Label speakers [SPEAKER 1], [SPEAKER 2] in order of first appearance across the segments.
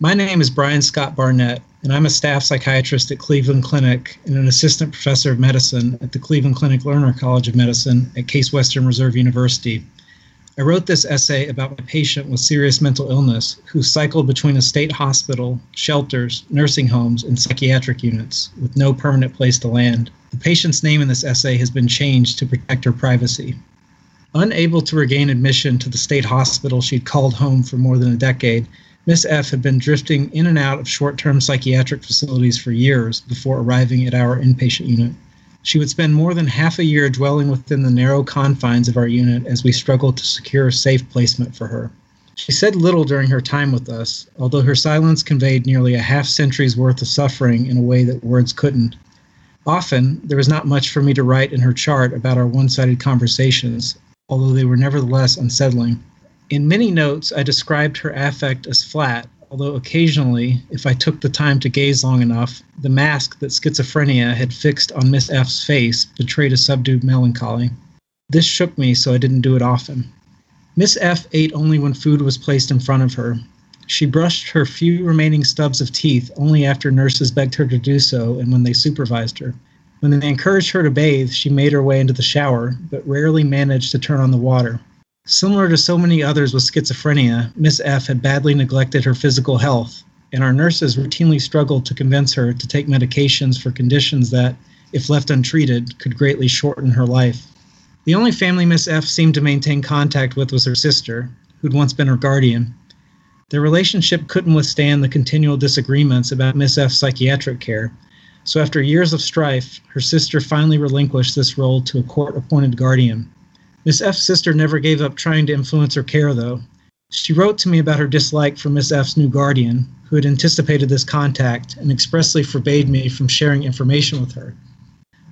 [SPEAKER 1] My name is Brian Scott Barnett, and I'm a staff psychiatrist at Cleveland Clinic and an assistant professor of medicine at the Cleveland Clinic Lerner College of Medicine at Case Western Reserve University. I wrote this essay about my patient with serious mental illness who cycled between a state hospital, shelters, nursing homes, and psychiatric units with no permanent place to land. The patient's name in this essay has been changed to protect her privacy. Unable to regain admission to the state hospital she'd called home for more than a decade, Miss F had been drifting in and out of short term psychiatric facilities for years before arriving at our inpatient unit. She would spend more than half a year dwelling within the narrow confines of our unit as we struggled to secure safe placement for her. She said little during her time with us, although her silence conveyed nearly a half century's worth of suffering in a way that words couldn't. Often, there was not much for me to write in her chart about our one sided conversations, although they were nevertheless unsettling. In many notes, I described her affect as flat, although occasionally, if I took the time to gaze long enough, the mask that schizophrenia had fixed on Miss F's face betrayed a subdued melancholy. This shook me, so I didn't do it often. Miss F ate only when food was placed in front of her. She brushed her few remaining stubs of teeth only after nurses begged her to do so and when they supervised her. When they encouraged her to bathe, she made her way into the shower, but rarely managed to turn on the water. Similar to so many others with schizophrenia, Miss F had badly neglected her physical health, and our nurses routinely struggled to convince her to take medications for conditions that, if left untreated, could greatly shorten her life. The only family Miss F seemed to maintain contact with was her sister, who'd once been her guardian. Their relationship couldn't withstand the continual disagreements about Miss F's psychiatric care, so after years of strife, her sister finally relinquished this role to a court appointed guardian. Miss F's sister never gave up trying to influence her care, though. She wrote to me about her dislike for Miss F's new guardian, who had anticipated this contact and expressly forbade me from sharing information with her.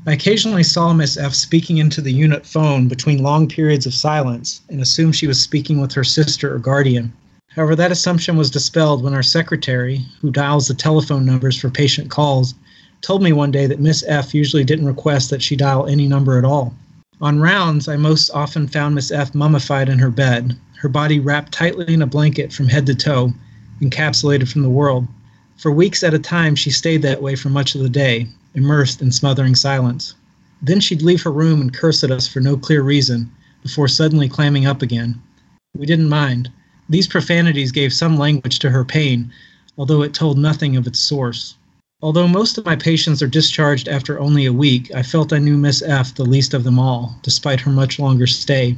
[SPEAKER 1] I occasionally saw Miss F speaking into the unit phone between long periods of silence and assumed she was speaking with her sister or guardian. However, that assumption was dispelled when our secretary, who dials the telephone numbers for patient calls, told me one day that Miss F usually didn't request that she dial any number at all. On rounds, I most often found Miss F mummified in her bed, her body wrapped tightly in a blanket from head to toe, encapsulated from the world. For weeks at a time, she stayed that way for much of the day, immersed in smothering silence. Then she'd leave her room and curse at us for no clear reason, before suddenly clamming up again. We didn't mind. These profanities gave some language to her pain, although it told nothing of its source. Although most of my patients are discharged after only a week, I felt I knew Miss F the least of them all, despite her much longer stay.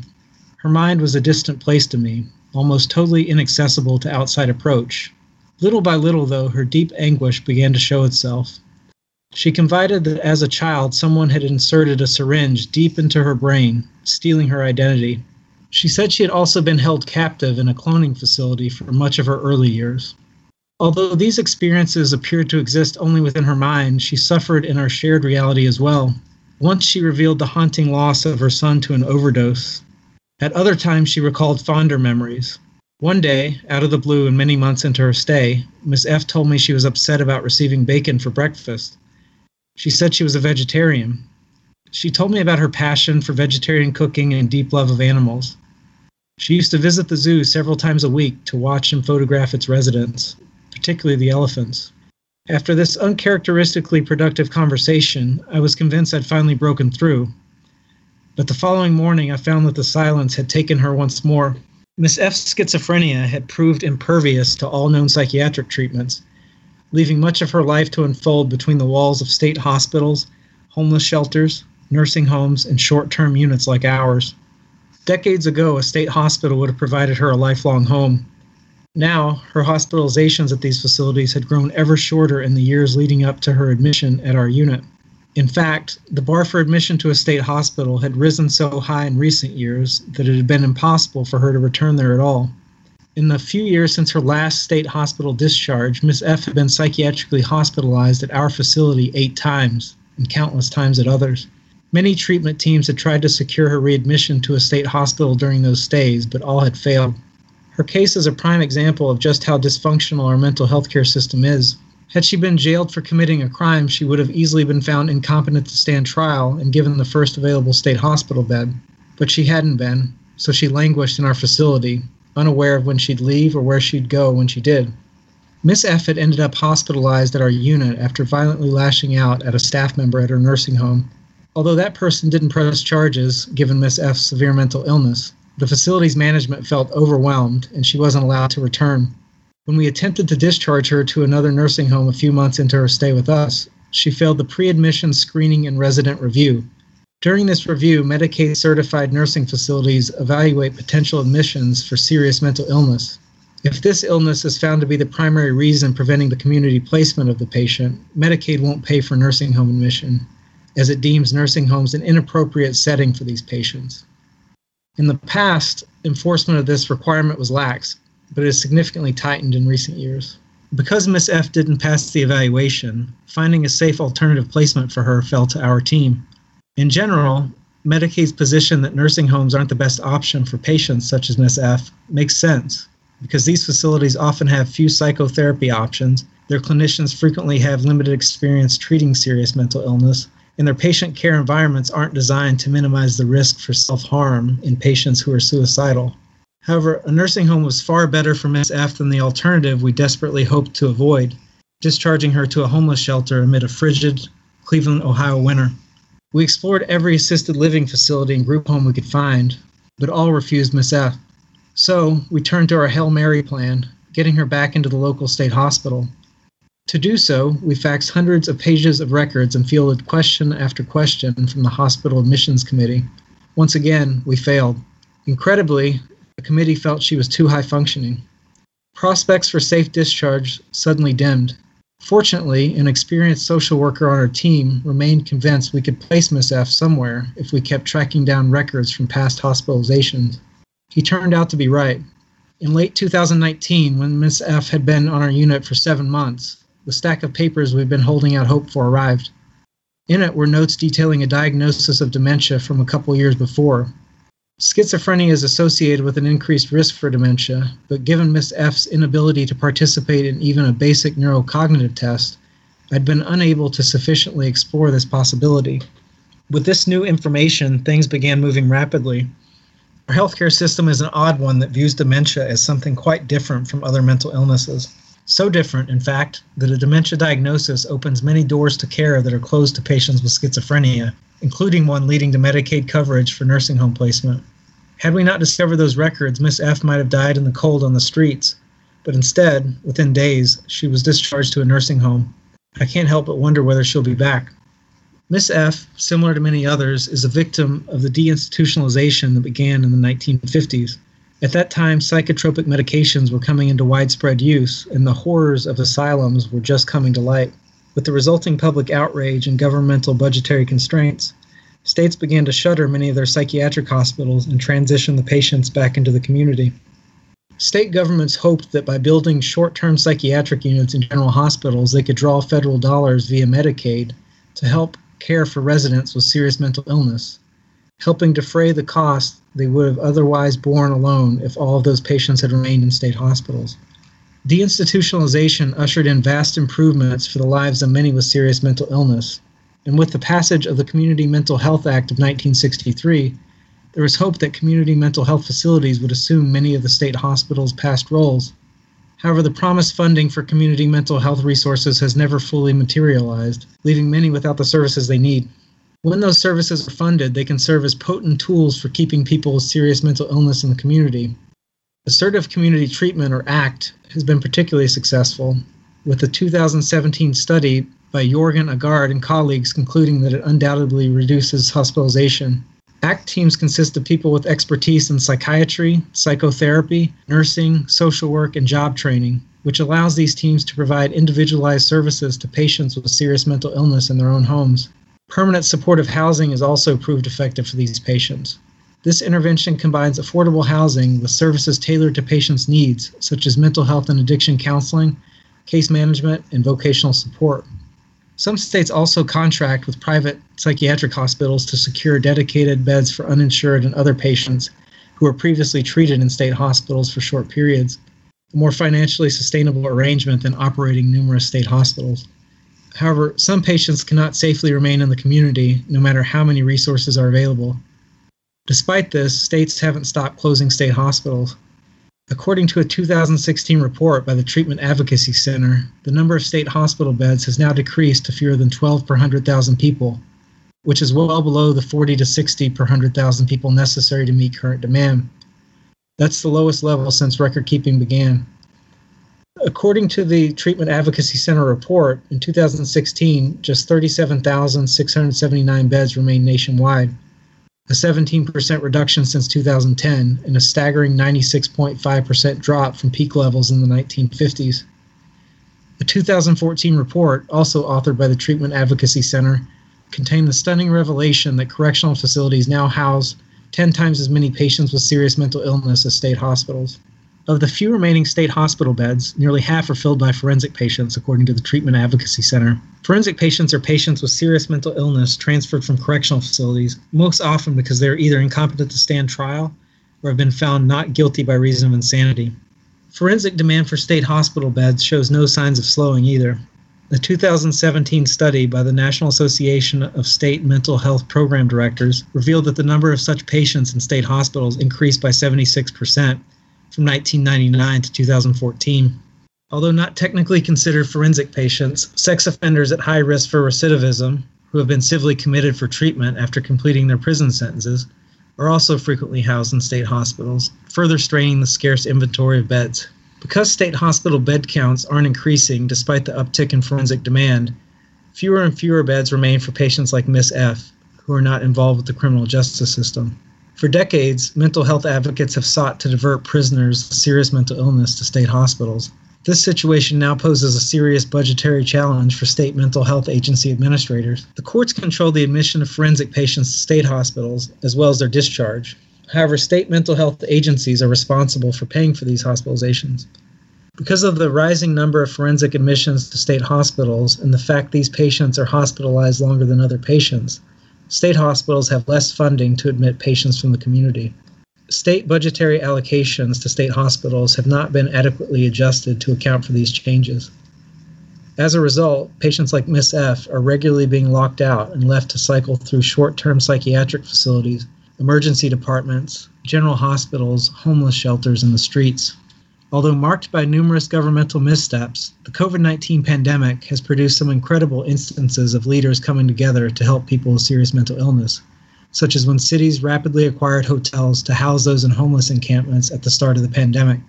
[SPEAKER 1] Her mind was a distant place to me, almost totally inaccessible to outside approach. Little by little, though, her deep anguish began to show itself. She confided that as a child, someone had inserted a syringe deep into her brain, stealing her identity. She said she had also been held captive in a cloning facility for much of her early years. Although these experiences appeared to exist only within her mind, she suffered in our shared reality as well. Once she revealed the haunting loss of her son to an overdose. At other times, she recalled fonder memories. One day, out of the blue and many months into her stay, Miss F told me she was upset about receiving bacon for breakfast. She said she was a vegetarian. She told me about her passion for vegetarian cooking and deep love of animals. She used to visit the zoo several times a week to watch and photograph its residents, particularly the elephants. After this uncharacteristically productive conversation, I was convinced I'd finally broken through. But the following morning, I found that the silence had taken her once more. Miss F's schizophrenia had proved impervious to all known psychiatric treatments, leaving much of her life to unfold between the walls of state hospitals, homeless shelters, nursing homes, and short term units like ours. Decades ago, a state hospital would have provided her a lifelong home. Now, her hospitalizations at these facilities had grown ever shorter in the years leading up to her admission at our unit. In fact, the bar for admission to a state hospital had risen so high in recent years that it had been impossible for her to return there at all. In the few years since her last state hospital discharge, Miss F had been psychiatrically hospitalized at our facility eight times and countless times at others. Many treatment teams had tried to secure her readmission to a state hospital during those stays, but all had failed. Her case is a prime example of just how dysfunctional our mental health care system is. Had she been jailed for committing a crime, she would have easily been found incompetent to stand trial and given the first available state hospital bed. But she hadn't been, so she languished in our facility, unaware of when she'd leave or where she'd go when she did. Miss F had ended up hospitalized at our unit after violently lashing out at a staff member at her nursing home. Although that person didn't press charges, given Miss F's severe mental illness, the facility's management felt overwhelmed and she wasn't allowed to return. When we attempted to discharge her to another nursing home a few months into her stay with us, she failed the pre admission screening and resident review. During this review, Medicaid certified nursing facilities evaluate potential admissions for serious mental illness. If this illness is found to be the primary reason preventing the community placement of the patient, Medicaid won't pay for nursing home admission, as it deems nursing homes an inappropriate setting for these patients. In the past, enforcement of this requirement was lax, but it has significantly tightened in recent years. Because Miss F didn't pass the evaluation, finding a safe alternative placement for her fell to our team. In general, Medicaid's position that nursing homes aren't the best option for patients such as Miss F makes sense because these facilities often have few psychotherapy options, their clinicians frequently have limited experience treating serious mental illness, and their patient care environments aren't designed to minimize the risk for self harm in patients who are suicidal. However, a nursing home was far better for Miss F than the alternative we desperately hoped to avoid, discharging her to a homeless shelter amid a frigid Cleveland, Ohio winter. We explored every assisted living facility and group home we could find, but all refused Miss F. So we turned to our Hail Mary plan, getting her back into the local state hospital. To do so, we faxed hundreds of pages of records and fielded question after question from the hospital admissions committee. Once again, we failed. Incredibly, the committee felt she was too high functioning. Prospects for safe discharge suddenly dimmed. Fortunately, an experienced social worker on our team remained convinced we could place Miss F somewhere if we kept tracking down records from past hospitalizations. He turned out to be right. In late 2019, when Miss F had been on our unit for seven months, the stack of papers we've been holding out hope for arrived. In it were notes detailing a diagnosis of dementia from a couple years before. Schizophrenia is associated with an increased risk for dementia, but given Miss F's inability to participate in even a basic neurocognitive test, I'd been unable to sufficiently explore this possibility. With this new information, things began moving rapidly. Our healthcare system is an odd one that views dementia as something quite different from other mental illnesses. So different, in fact, that a dementia diagnosis opens many doors to care that are closed to patients with schizophrenia, including one leading to Medicaid coverage for nursing home placement. Had we not discovered those records, Miss F might have died in the cold on the streets, but instead, within days, she was discharged to a nursing home. I can't help but wonder whether she'll be back. Miss F, similar to many others, is a victim of the deinstitutionalization that began in the 1950s. At that time, psychotropic medications were coming into widespread use, and the horrors of asylums were just coming to light. With the resulting public outrage and governmental budgetary constraints, states began to shutter many of their psychiatric hospitals and transition the patients back into the community. State governments hoped that by building short term psychiatric units in general hospitals, they could draw federal dollars via Medicaid to help care for residents with serious mental illness, helping defray the cost they would have otherwise borne alone if all of those patients had remained in state hospitals. Deinstitutionalization ushered in vast improvements for the lives of many with serious mental illness, and with the passage of the Community Mental Health Act of 1963, there was hope that community mental health facilities would assume many of the state hospitals' past roles However, the promised funding for community mental health resources has never fully materialized, leaving many without the services they need. When those services are funded, they can serve as potent tools for keeping people with serious mental illness in the community. Assertive Community Treatment, or ACT, has been particularly successful, with a 2017 study by Jorgen Aagaard and colleagues concluding that it undoubtedly reduces hospitalization ACT teams consist of people with expertise in psychiatry, psychotherapy, nursing, social work, and job training, which allows these teams to provide individualized services to patients with serious mental illness in their own homes. Permanent supportive housing is also proved effective for these patients. This intervention combines affordable housing with services tailored to patients' needs, such as mental health and addiction counseling, case management, and vocational support. Some states also contract with private psychiatric hospitals to secure dedicated beds for uninsured and other patients who were previously treated in state hospitals for short periods, a more financially sustainable arrangement than operating numerous state hospitals. However, some patients cannot safely remain in the community no matter how many resources are available. Despite this, states haven't stopped closing state hospitals. According to a 2016 report by the Treatment Advocacy Center, the number of state hospital beds has now decreased to fewer than 12 per 100,000 people, which is well below the 40 to 60 per 100,000 people necessary to meet current demand. That's the lowest level since record keeping began. According to the Treatment Advocacy Center report, in 2016, just 37,679 beds remain nationwide a 17% reduction since 2010, and a staggering 96.5% drop from peak levels in the 1950s. A 2014 report, also authored by the Treatment Advocacy Center, contained the stunning revelation that correctional facilities now house 10 times as many patients with serious mental illness as state hospitals. Of the few remaining state hospital beds, nearly half are filled by forensic patients, according to the Treatment Advocacy Center. Forensic patients are patients with serious mental illness transferred from correctional facilities, most often because they are either incompetent to stand trial or have been found not guilty by reason of insanity. Forensic demand for state hospital beds shows no signs of slowing either. A 2017 study by the National Association of State Mental Health Program Directors revealed that the number of such patients in state hospitals increased by 76% from 1999 to 2014. Although not technically considered forensic patients, sex offenders at high risk for recidivism, who have been civilly committed for treatment after completing their prison sentences, are also frequently housed in state hospitals, further straining the scarce inventory of beds. Because state hospital bed counts aren't increasing despite the uptick in forensic demand, fewer and fewer beds remain for patients like Miss F, who are not involved with the criminal justice system. For decades, mental health advocates have sought to divert prisoners with serious mental illness to state hospitals. This situation now poses a serious budgetary challenge for state mental health agency administrators. The courts control the admission of forensic patients to state hospitals as well as their discharge. However, state mental health agencies are responsible for paying for these hospitalizations. Because of the rising number of forensic admissions to state hospitals and the fact these patients are hospitalized longer than other patients, state hospitals have less funding to admit patients from the community. State budgetary allocations to state hospitals have not been adequately adjusted to account for these changes. As a result, patients like Miss F are regularly being locked out and left to cycle through short term psychiatric facilities, emergency departments, general hospitals, homeless shelters, and the streets. Although marked by numerous governmental missteps, the COVID 19 pandemic has produced some incredible instances of leaders coming together to help people with serious mental illness, such as when cities rapidly acquired hotels to house those in homeless encampments at the start of the pandemic.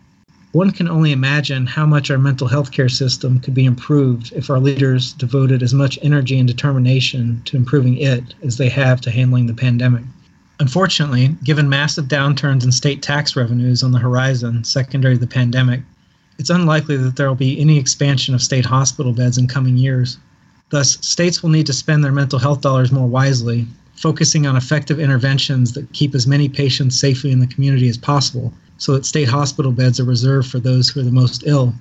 [SPEAKER 1] One can only imagine how much our mental health care system could be improved if our leaders devoted as much energy and determination to improving it as they have to handling the pandemic. Unfortunately, given massive downturns in state tax revenues on the horizon secondary to the pandemic, it's unlikely that there will be any expansion of state hospital beds in coming years. Thus, states will need to spend their mental health dollars more wisely, focusing on effective interventions that keep as many patients safely in the community as possible, so that state hospital beds are reserved for those who are the most ill.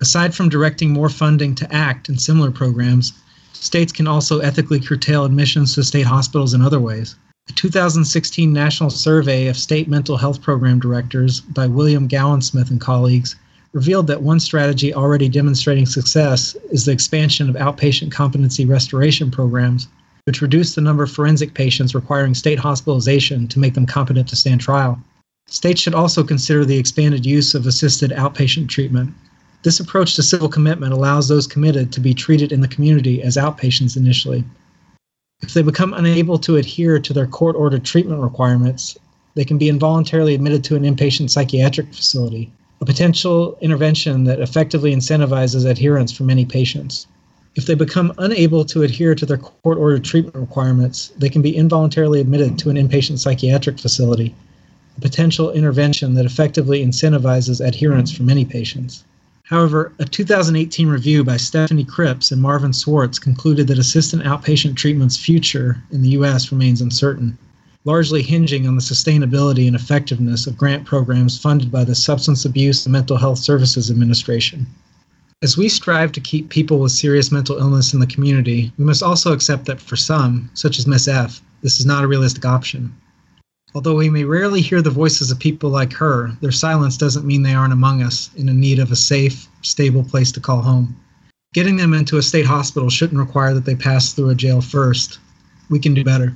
[SPEAKER 1] Aside from directing more funding to ACT and similar programs, states can also ethically curtail admissions to state hospitals in other ways. A 2016 national survey of state mental health program directors by William Gowensmith and colleagues revealed that one strategy already demonstrating success is the expansion of outpatient competency restoration programs, which reduce the number of forensic patients requiring state hospitalization to make them competent to stand trial. States should also consider the expanded use of assisted outpatient treatment. This approach to civil commitment allows those committed to be treated in the community as outpatients initially. If they become unable to adhere to their court ordered treatment requirements, they can be involuntarily admitted to an inpatient psychiatric facility, a potential intervention that effectively incentivizes adherence for many patients. If they become unable to adhere to their court ordered treatment requirements, they can be involuntarily admitted to an inpatient psychiatric facility, a potential intervention that effectively incentivizes adherence for many patients. However, a 2018 review by Stephanie Cripps and Marvin Swartz concluded that assisted outpatient treatment's future in the U.S. remains uncertain, largely hinging on the sustainability and effectiveness of grant programs funded by the Substance Abuse and Mental Health Services Administration. As we strive to keep people with serious mental illness in the community, we must also accept that for some, such as Ms. F, this is not a realistic option. Although we may rarely hear the voices of people like her, their silence doesn't mean they aren't among us in need of a safe, stable place to call home. Getting them into a state hospital shouldn't require that they pass through a jail first. We can do better.